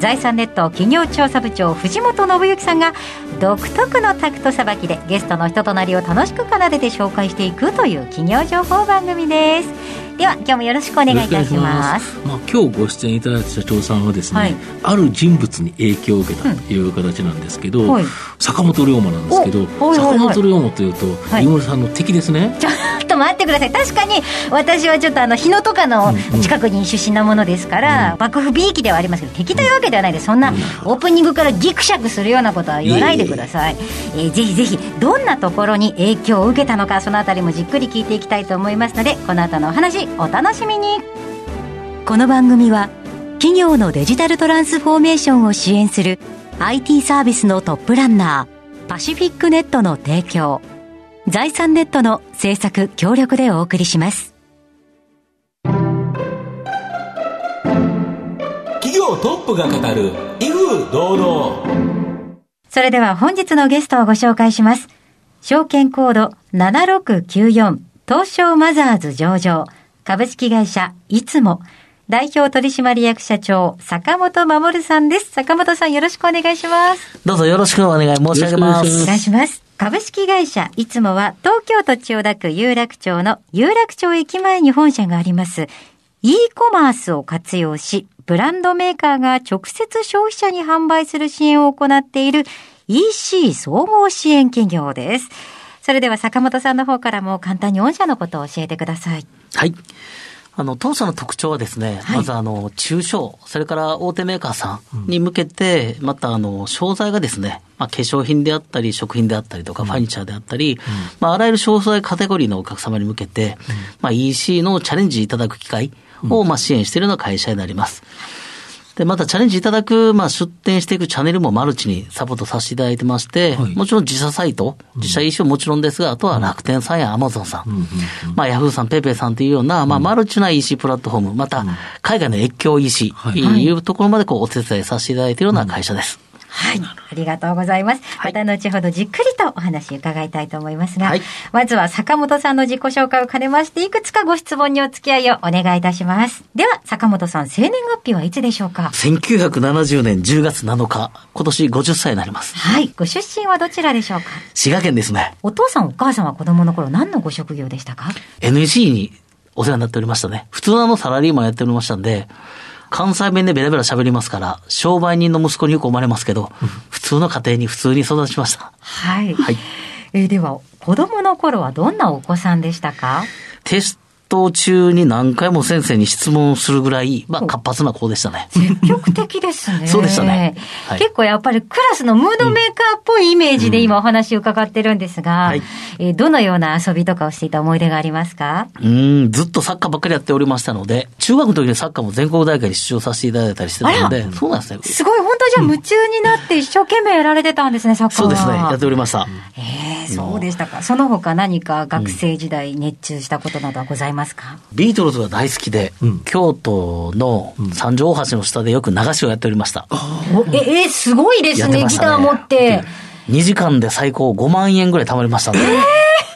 財産ネット企業調査部長藤本信之さんが独特のタクトさばきでゲストの人となりを楽しく奏でて紹介していくという企業情報番組ですでは今日もよろしくお願いいたしますまあ、今日ご出演いただいた社長さんはですね、はいある人物に影響を受けたという形なんですけど、はい坂本龍馬なんですけど、坂本龍馬というと、はい飯村さんの敵ですね。待ってください。確かに私はちょっとあの日野とかの近くに出身なものですから、幕府びいきではありますけど敵というわけではないです。そんなオープニングからギクシャクするようなことは言わないでください。えーぜひぜひどんなところに影響を受けたのかそのあたりもじっくり聞いていきたいと思いますのでこの後のお話お楽しみに。この番組は企業のデジタルトランスフォーメーションを支援する IT サービスのトップランナーパシフィックネットの提供財産ネットの制作協力でお送りします。企業トップが語る威風堂々。それでは本日のゲストをご紹介します。証券コード7694東証マザーズ上場。株式会社いつも。代表取締役社長坂本守さんです。坂本さんよろしくお願いします。どうぞよろしくお願い申し上げます。お願いします。株式会社いつもは東京都千代田区有楽町の有楽町駅前に本社があります。e コマースを活用し、ブランドメーカーが直接消費者に販売する支援を行っている EC 総合支援企業です。それでは坂本さんの方からも簡単に御社のことを教えてください。はい。あの、当社の特徴はですね、はい。まずあの、中小、それから大手メーカーさんに向けて、またあの、商材がですね、まあ、化粧品であったり、食品であったりとか、ファニチャーであったり、まあ、あらゆる商材カテゴリーのお客様に向けて、まあ、EC のチャレンジいただく機会を、まあ、支援しているような会社になります。で、またチャレンジいただく、まあ、出店していくチャンネルもマルチにサポートさせていただいてまして、はい。もちろん自社サイト、自社 EC はもちろんですが、あとは楽天さんやアマゾンさん、まあ、ヤフーさん、ペイペイさんというような、まあ、マルチな EC プラットフォーム、また、海外の越境 EC、はい。いうところまでこう、お手伝いさせていただいているような会社です。はい。ありがとうございます。また後ほどじっくりとお話伺いたいと思いますが、はいまずは坂本さんの自己紹介を兼ねまして、いくつかご質問にお付き合いをお願いいたします。では、坂本さん、生年月日はいつでしょうか？1970年10月7日、今年50歳になります。はい。ご出身はどちらでしょうか？滋賀県ですね。お父さんお母さんは子供の頃何のご職業でしたか？NEC にお世話になっておりましたね。普通のあのサラリーマンやっておりましたんで、関西弁でベラベラ喋りますから、商売人の息子によく思われますけど、普通の家庭に普通に育ちました。はい。はい。えーでは、子供の頃はどんなお子さんでしたか？テスト中に何回も先生に質問するぐらい、まあ活発な子でしたね。積極的ですね。そうでしたねはい結構やっぱりクラスのムードメーカーっぽいイメージで今お話を伺ってるんですが、はいえーどのような遊びとかをしていた思い出がありますか？うーん、ずっとサッカーばっかりやっておりましたので、中学の時にサッカーも全国大会に出場させていただいたりしてたので、そうなんですね。すごい、本当じゃあ夢中になって一生懸命やられてたんですね、サッカーは。そうですね。やっておりました。えーそうでしたか。その他何か学生時代熱中したことなどはございますか、ビートルズが大好きで、京都の三条大橋の下でよく流しをやっておりました。おえ、えーすごいですね、ねギター持って。2時間で最高5万円ぐらい貯まりましたね。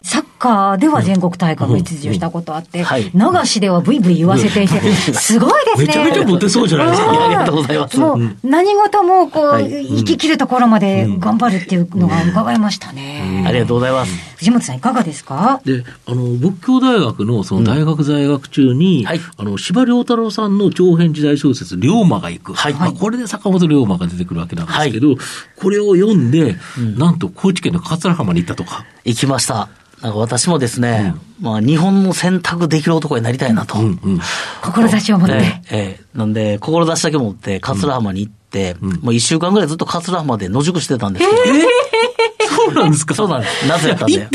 サッカーでは全国大会も出場したことあって、はい流しではブイブイ言わせていて、すごいですね。めちゃめちゃモテそうじゃないですか。ありがとうございます。もう何事もこう、はい生き切るところまで頑張るっていうのが伺いましたね。ありがとうございます。藤本さんいかがですか？で、あの、仏教大学のその大学在学中に、はいあの、司馬遼太郎さんの長編時代小説、龍馬が行く。はいまあこれで坂本龍馬が出てくるわけなんですけど、これを読んで、なんと高知県の桂浜に行ったとか。行きました。なんか私もですね、まあ日本の選択できる男になりたいなと。うんうん。志を持って。ええええなんで、志だけ持って、桂浜に行って、もう一週間ぐらいずっと桂浜で野宿してたんですけど、そうなんですか？そうなんです。なぜやったんで。行っ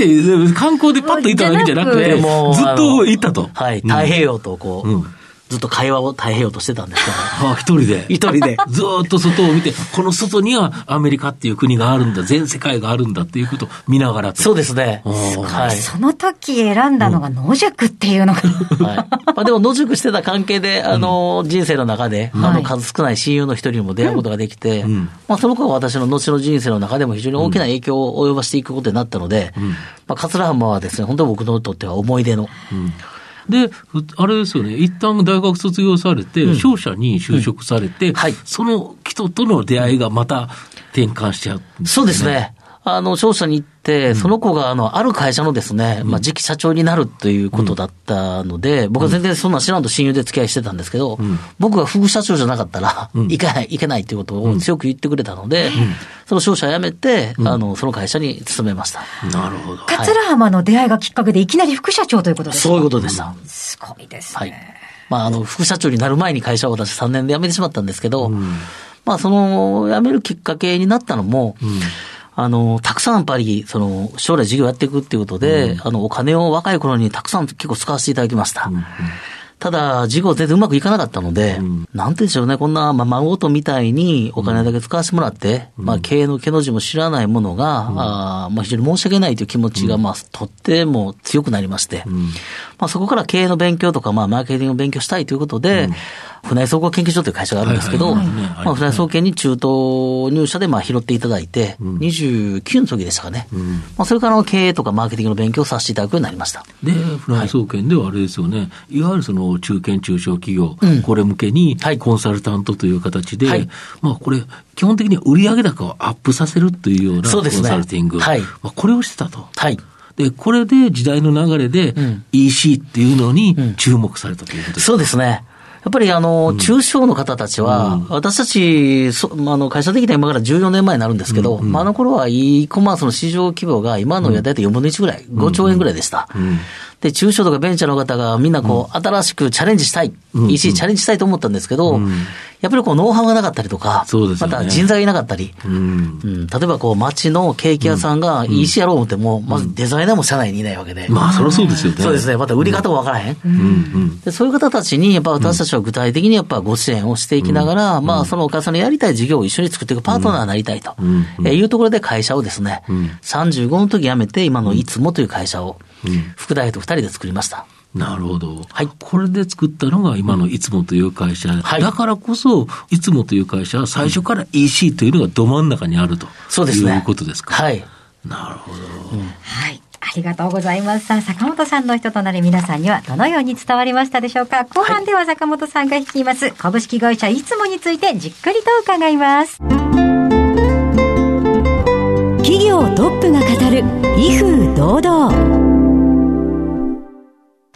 て、観光でパッと行ったわけじゃなくて、でもうずっと行ったと。はい、太平洋とこう、うんずっと会話を耐えようとしてたんですけど、あ一人で？一人で。ずーっと外を見て、この外にはアメリカっていう国があるんだ、全世界があるんだっていうことを見ながらと。そうですね。はい。その時選んだのが野宿っていうのが、はい。まあでも野宿してた関係で、あの、人生の中で、あの、はい数少ない親友の一人にも出会うことができて、んまあその子は私の後の人生の中でも非常に大きな影響を及ぼしていくことになったので、まあ桂浜はですね、本当に僕にとっては思い出の、で、ふあれですよね、一旦大学卒業されて、商社に就職されて、はいその人との出会いがまた転換しちゃう、そうです。ね。あの、商社に行って、その子が、あの、ある会社のですね、まあ、次期社長になるということだったので、僕は全然そんな知らんと親友で付き合いしてたんですけど、僕が副社長じゃなかったら、いけない、いけないということを強く言ってくれたので、その商社辞めて、あの、その会社に勤めました。なるほど。桂浜の出会いがきっかけでいきなり副社長ということですか？そういうことでした。すごいですはい。ね。。まあ、あの、副社長になる前に会社を私3年で辞めてしまったんですけど、まあ、その、辞めるきっかけになったのも、あの、たくさんやっぱり、その、将来事業やっていくっていうことで、あの、お金を若い頃にたくさん結構使わせていただきました。ただ、事業全然うまくいかなかったので、なんて言うんでしょうね、こんな、まあ、孫とみたいにお金だけ使わせてもらって、まあ、経営の毛の字も知らないものが、あーまあ、非常に申し訳ないという気持ちが、まあ、とっても強くなりまして、まあ、そこから経営の勉強とか、まあ、マーケティングを勉強したいということで、船井総合研究所という会社があるんですけど、はいはいはいはい。まあ、船井総研に中途入社で、まあ、拾っていただいて、29の時でしたかね。まあ、それからの経営とかマーケティングの勉強をさせていただくようになりました。で、フランス総研ではあれですよね、い、わゆるその中堅中小企業、うん。これ向けにはい。コンサルタントという形で、はい。まあこれ、基本的に売上高をアップさせるというようなコンサルティング、はい。まあ、これをしてたと。はい。で、これで時代の流れでん。EC っていうのにん。注目されたということですそうですね。やっぱりあの、中小の方たちは、私たち、そまああの会社的には今から14年前になるんですけど、まあ、あの頃は e コマースの市場規模が今のや大体4分の1ぐらい、5兆円ぐらいでした。で、中小とかベンチャーの方がみんなこう、新しくチャレンジしたい、EC チャレンジしたいと思ったんですけど、やっぱりこう、ノウハウがなかったりとか、そうですよね。また人材がいなかったり、うん。うん、例えばこう、街のケーキ屋さんが EC やろう思っても、まずデザイナーも社内にいないわけで。まあ、そりゃそうですよね。そうですね。また売り方もわからへん。うん。うん。でそういう方たちに、やっぱ私たちは具体的にやっぱご支援をしていきながら、まあそのお母さんのやりたい事業を一緒に作っていくパートナーになりたいと、いうところで会社をですね、35の時辞めて、今のいつもという会社を、副大と二人で作りました。なるほど。はいこれで作ったのが今のいつもという会社。はいだからこそ、いつもという会社は最初から EC というのがど真ん中にあると。そうですね。いうことですか。はい。なるほど。はい。ありがとうございます。さあ、坂本さんの人となり皆さんにはどのように伝わりましたでしょうか？後半では坂本さんが率います株式会社いつもについてじっくりと伺います。企業トップが語る威風堂々。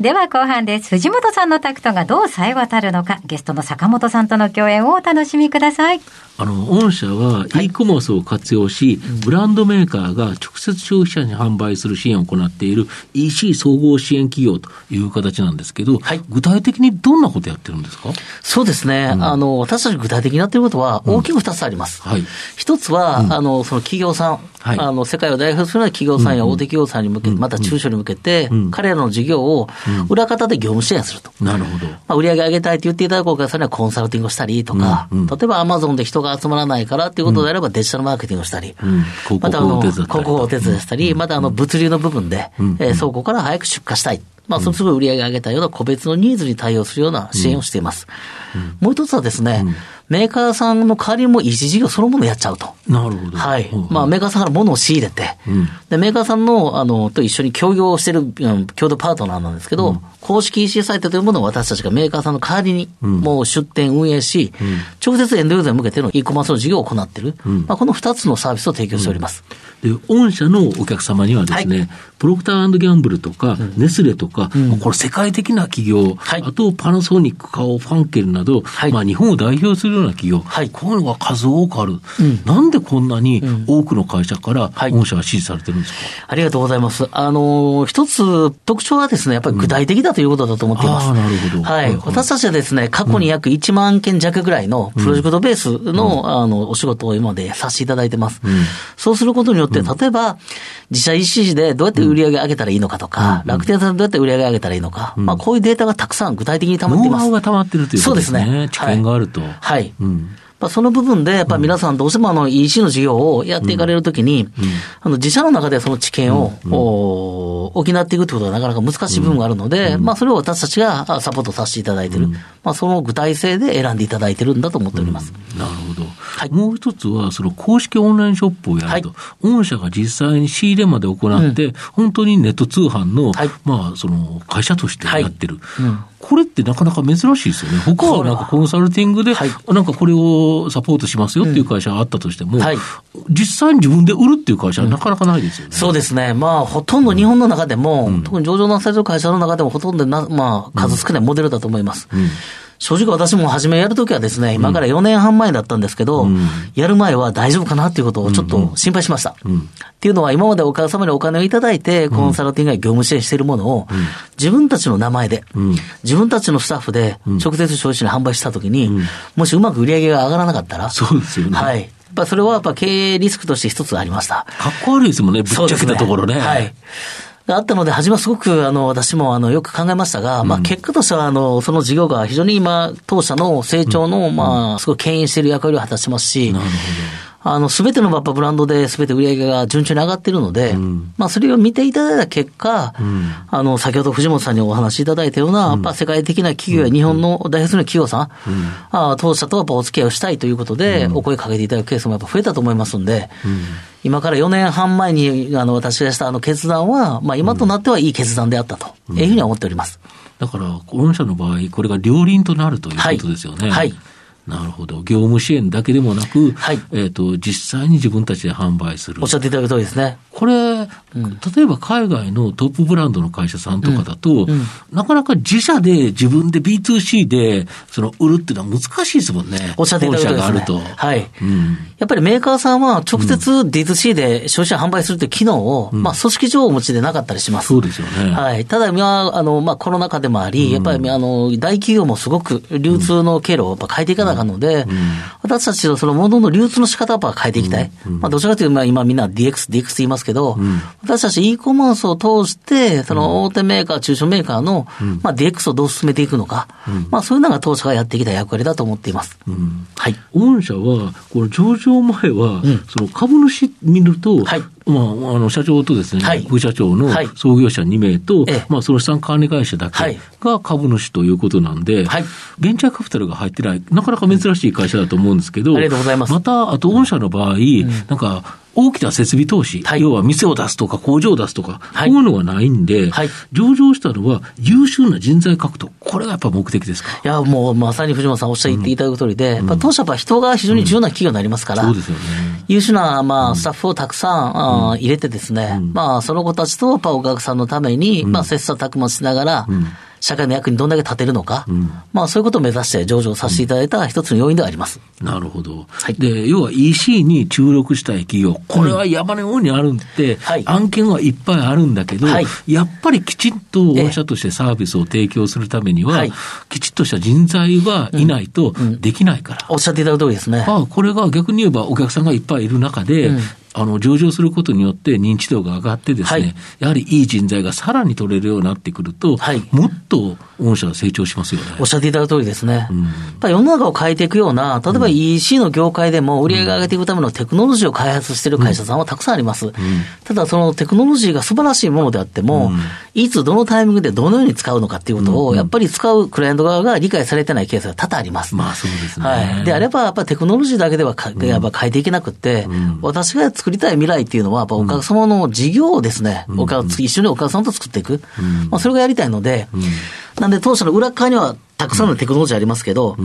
では後半です。藤本さんのタクトがどう冴え渡るのか、ゲストの坂本さんとの共演をお楽しみください。あの、御社は e コマースを活用し、ブランドメーカーが直接消費者に販売する支援を行っている EC 総合支援企業という形なんですけど、はい。具体的にどんなことやってるんですか？そうですね。あの、私たち具体的にやっていることは大きく二つあります。はい。一つは、あの、その企業さん、はい。あの、世界を代表するような企業さんや大手企業さんに向けて、また中小に向けて、ん。彼らの事業を裏方で業務支援すると。なるほど。まあ、売上上げたいと言っていただくお客さんにはコンサルティングをしたりとか、うんうん。例えばアマゾンで人が集まらないからっていうことであればデジタルマーケティングをしたり、またあの、をお手伝いしたり。と広告をお手伝いしたり、またあの、物流の部分で、ん。えー倉庫から早く出荷したい。まあ、そのすぐ売上上げたいような個別のニーズに対応するような支援をしています。もう一つはですね、メーカーさんの代わりにも EC 事業そのものをやっちゃうと。なるほど。はい。まあ、メーカーさんから物を仕入れて、うん。で、メーカーさんの、あの、と一緒に協業をしている、うん共同パートナーなんですけど、公式 EC サイトというものを私たちがメーカーさんの代わりに、もう出店運営し、直接エンドユーザーに向けての e コマースの事業を行っている、まあ、この二つのサービスを提供しております。で、御社のお客様にはですね、はプロクターギャンブルとか、ネスレとか、まあこれ世界的な企業、はい。あとパナソニック、カオ、ファンケルなど、はい。まあ日本を代表するような企業、はい。こういうのが数多くある。なんでこんなに多くの会社からはい。御社は支持されてるんですか、ありがとうございます。あの、一つ特徴はですね、やっぱり具体的だということだと思っています。ああなるほど。はい。はいはい私たちはですね、過去に約1万件弱ぐらいのプロジェクトベースの、あの、お仕事を今までさせていただいてます。そうすることによって、例えば、自社 EC でどうやって売り上げ上げたらいいのかとか、楽天さんどうやって売り上げ上げたらいいのか、まあこういうデータがたくさん具体的に溜まっています。ノウハウが溜まってるということですね。そうですね知見があると。はい。うんまあ、その部分で、やっぱ皆さんどうしてもあの EC の事業をやっていかれるときに、あの自社の中でその知見を、お補っていくということはなかなか難しい部分があるので、まあそれを私たちがあサポートさせていただいている。まあその具体性で選んでいただいてるんだと思っております。なるほど。い。もう一つは、その公式オンラインショップをやると、御社が実際に仕入れまで行って、本当にネット通販の、はい。まあ、その会社としてやってる。うん。これってなかなか珍しいですよね。他はなんかコンサルティングで、はい。なんかこれをサポートしますよっていう会社があったとしても、はい実際に自分で売るっていう会社はなかなかないですよね。そうですね。まあ、ほとんど日本の中でも、特に上場なされてる会社の中でもほとんどな、まあ、数少ないモデルだと思います。正直私も初めやるときはですね、今から4年半前だったんですけど、やる前は大丈夫かなっていうことをちょっと心配しました。っていうのは今までお客様にお金をいただいて、コンサルティングや業務支援しているものを、自分たちの名前で、自分たちのスタッフで直接消費者に販売したときに、もしうまく売り上げが上がらなかったら、そうですよね。はい。やっぱそれはやっぱ経営リスクとして一つありました。かっこ悪いですもんね、ぶっちゃけたところね。はい。があったので、初めはすごく、あの、私も、あの、よく考えましたが、まあ、結果としては、あの、その事業が非常に今、当社の成長の、まあ、すごい牽引している役割を果たしてますし、なるほあの、すべてのやっぱブランドで、すべて売り上げが順調に上がっているので、まあ、それを見ていただいた結果、あの、先ほど藤本さんにお話しいただいたような、やっぱ世界的な企業や日本の代表する企業さん、あ当社とやっぱお付き合いをしたいということで、お声かけていただくケースもやっぱ増えたと思いますんで、今から4年半前に、あの、私がしたあの決断は、まあ、今となってはいい決断であったと、いうふうには思っております。だから、御社の場合、これが両輪となるということですよね。はい。はいなるほど。業務支援だけでもなく、はいえっ、と、実際に自分たちで販売するおっ。しゃっていただく通りですね。これ、例えば海外のトップブランドの会社さんとかだと、なかなか自社で自分で B2C でその売るっていうのは難しいですもんね。おっしゃっていただあると。はい。うんやっぱりメーカーさんは直接 D2C で消費者に販売するという機能を、まあ、組織上お持ちでなかったりします。そうですよね。はい。ただ、今、あの、まあ、コロナ禍でもあり、やっぱり、あの、大企業もすごく流通の経路をやっぱ変えていかなあかんので、私たちのその物の流通の仕方をやっぱ変えていきたい。まあ、どちらかというと、まあ、今みんな DX、DX って言いますけど、私たち e コマースを通して、その大手メーカー、中小メーカーの、まあ、DX をどう進めていくのか、まあ、そういうのが当社がやってきた役割だと思っています。はい。御社は、この上場前は、その株主見ると、はい。まあ、あの社長とですね、はい。副社長のはい。創業者2名と、ええ。まあ、その資産管理会社だはい。けが株主ということなんで、はい。ベンチャーカピタルが入ってない、なかなか珍しい会社だと思うんですけど、ありがとうございます。た、あと御社の場合、なんか、大きな設備投資、はい。要は店を出すとか工場を出すとか、はい。こういうのがないんで、はい。上場したのは優秀な人材獲得、これがやっぱ目的ですか？いや、もうまさに藤本さんおっしゃっていただく通りで、やっぱ当社は人が非常に重要な企業になりますから、そうですよね。優秀な、まあ、スタッフをたくさん、あー入れてですね、まあ、その子たちと、やっぱお客さんのために、まあ、切磋琢磨しながら、社会の役にどんだけ立てるのか、まあ、そういうことを目指して上場させていただいた一つの要因ではあります。なるほど。い。で、要は EC に注力したい企業、これは山のようにあるんで、はい。案件はいっぱいあるんだけど、はい。やっぱりきちんと御社としてサービスを提供するためには、はいきちっとした人材がいないとできないから。おっしゃっていただく通りですね。ああこれが逆に言えばお客さんがいっぱいいる中で、あの上場することによって認知度が上がってですね、はい。やはりいい人材がさらに取れるようになってくると、はい。もっと御社は成長しますよね。おっしゃっていただく通りですね。やっぱり世の中を変えていくような、例えば EC の業界でも売り上げを上げていくためのテクノロジーを開発している会社さんはたくさんあります。ただそのテクノロジーが素晴らしいものであっても、いつどのタイミングでどのように使うのかっていうことを、やっぱり使うクライアント側が理解されてないケースが多々あります。まあそうですね。はい。であれば、やっぱりテクノロジーだけではか、やっぱ変えていけなくって、私が作りたい未来っていうのは、やっぱお客様の事業をですね、お客一緒にお客さんと作っていく。まあ、それがやりたいので、なんで当社の裏側にはたくさんのテクノロジーありますけど、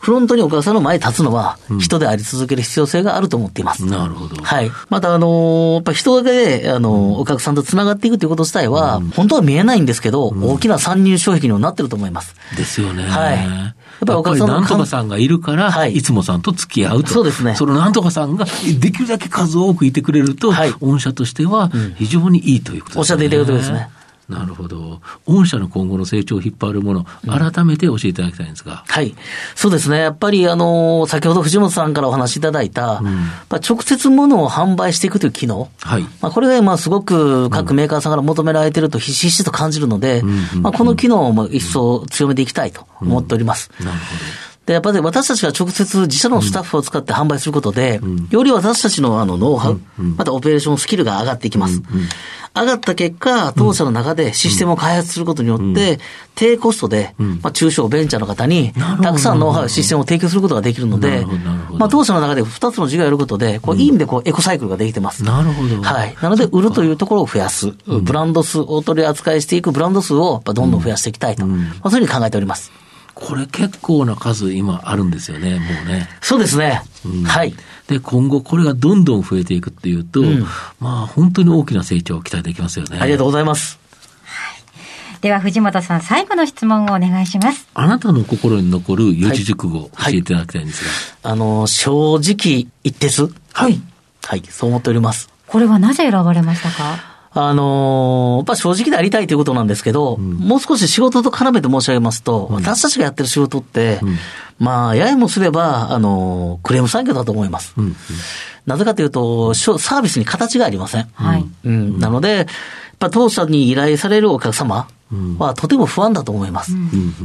フロントにお客さんの前に立つのは、人であり続ける必要性があると思っています。なるほど。はい。また、あのーやっぱ人で、あのーお客さんと繋がっていくということ自体は、本当は見えないんですけど、大きな参入障壁にもなってると思います。ですよね。はいややっぱりお客さんのなんとかさんがいるから、はいいつもさんと付き合うと。そうですねそのなんとかさんができるだけ数多くいてくれると、はい御社としては非常にいいということですね。おっしゃっていただくとですね。なるほど。御社の今後の成長を引っ張るもの、改めて教えていただきたいんですが。はい。そうですね。やっぱり、あの、先ほど藤本さんからお話しいただいた、やっぱ直接物を販売していくという機能。はい。まあ、これが、まあ、すごく各メーカーさんから求められているとひしひしと感じるので、まあ、この機能をまあ一層強めていきたいと思っております。なるほで、やっぱり私たちが直接自社のスタッフを使って販売することで、より私たちのあのノウハウ、またオペレーションスキルが上がっていきます。上がった結果、当社の中でシステムを開発することによって、低コストで、まあ、中小ベンチャーの方に、たくさんノウハウ、システムを提供することができるのなでまあ、当社の中で2つの事業をやることで、こう、いい意味でこう、エコサイクルができてます。なるほどはい。なので、売るというところを増やす。ブランド数を取り扱いしていくブランド数を、どんどん増やしていきたいと。まあ、そういうふうに考えております。これ結構な数今あるんですよね、もうね。そうですね。はい。で、今後これがどんどん増えていくっていうと、まあ本当に大きな成長を期待できますよね。ありがとうございます。では藤本さん、最後の質問をお願いします。あなたの心に残る四字熟語を教はいえていただきたいんですが。あの、正直一徹。はい。はい。そう思っております。これはなぜ選ばれましたか？あのーやっぱ正直でありたいということなんですけど、もう少し仕事と絡めて申し上げますと、私たちがやってる仕事って、まあ、ややもすれば、あのークレーム産業だと思います。なぜかというと、しょサービスに形がありません。はい。うん、なので、やっぱ当社に依頼されるお客様はとても不安だと思います。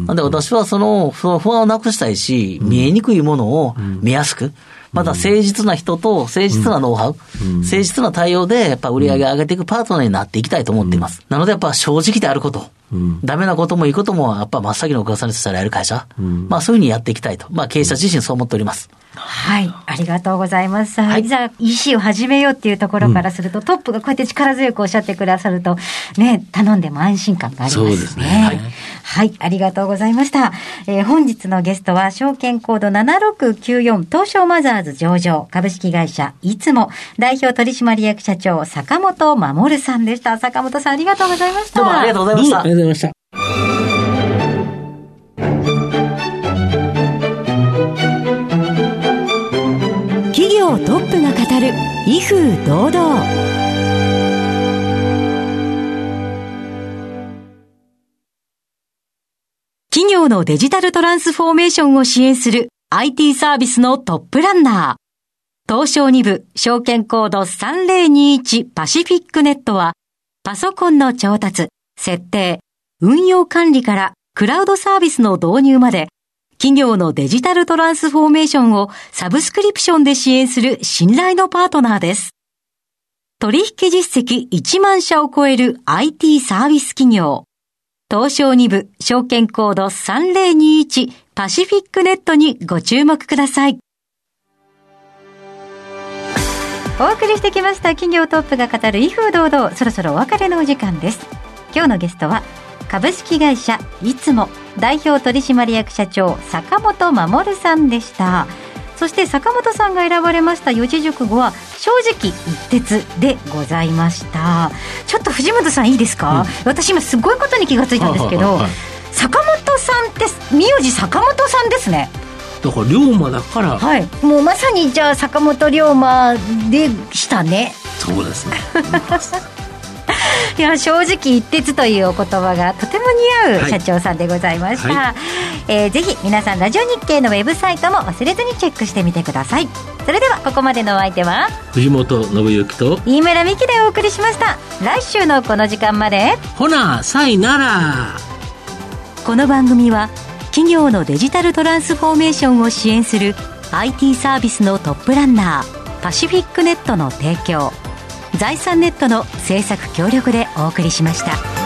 なので私はその、その不安をなくしたいし、見えにくいものを見やすく、また誠実な人と誠実なノウハウ、誠実な対応でやっぱ売り上げを上げていくパートナーになっていきたいと思っています。なのでやっぱ正直であること、ダメなこともいいこともやっぱ真っ先にお客さんに伝えられる会社、まあそういうふうにやっていきたいと。まあ経営者自身そう思っております。はい。ありがとうございます。はいいざ EC を始めようっていうところからすると、トップがこうやって力強くおっしゃってくださると、ね、頼んでも安心感がありますね。そうですねはいはい。ありがとうございました。えー本日のゲストは、証券コード7694東証マザーズ上場株式会社いつも代表取締役社長坂本守さんでした。坂本さんありがとうございました。どうもありがとうございましたどうもあり。がとうございました。企業トップが語る威風堂々。企業のデジタルトランスフォーメーションを支援する IT サービスのトップランナー。東証2部証券コード3021パシフィックネットはパソコンの調達、設定、運用管理からクラウドサービスの導入まで企業のデジタルトランスフォーメーションをサブスクリプションで支援する信頼のパートナーです。取引実績1万社を超える IT サービス企業。東証2部証券コード3021パシフィックネットにご注目ください。お送りしてきました企業トップが語る威風堂々そろそろお別れのお時間です今日のゲストは株式会社いつも代表取締役社長坂本守さんでした。そして坂本さんが選ばれました四字熟語は正直一徹でございました。ちょっと藤本さんいいですか、私今すごいことに気がついたんですけど、はい坂本さんって名字坂本さんですね。だから、龍馬だから、はい。もうまさにじゃあ坂本龍馬でしたね。そうですね。いや正直一徹というお言葉がとても似合う社長さんでございました、はえーぜひ皆さんラジオ日経のウェブサイトも忘れずにチェックしてみてください。それではここまでのお相手は藤本信之と、飯村美希でお送りしました。来週のこの時間までほな、さいなら。この番組は企業のデジタルトランスフォーメーションを支援する IT サービスのトップランナーパシフィックネットの提供財産ネットの制作協力でお送りしました。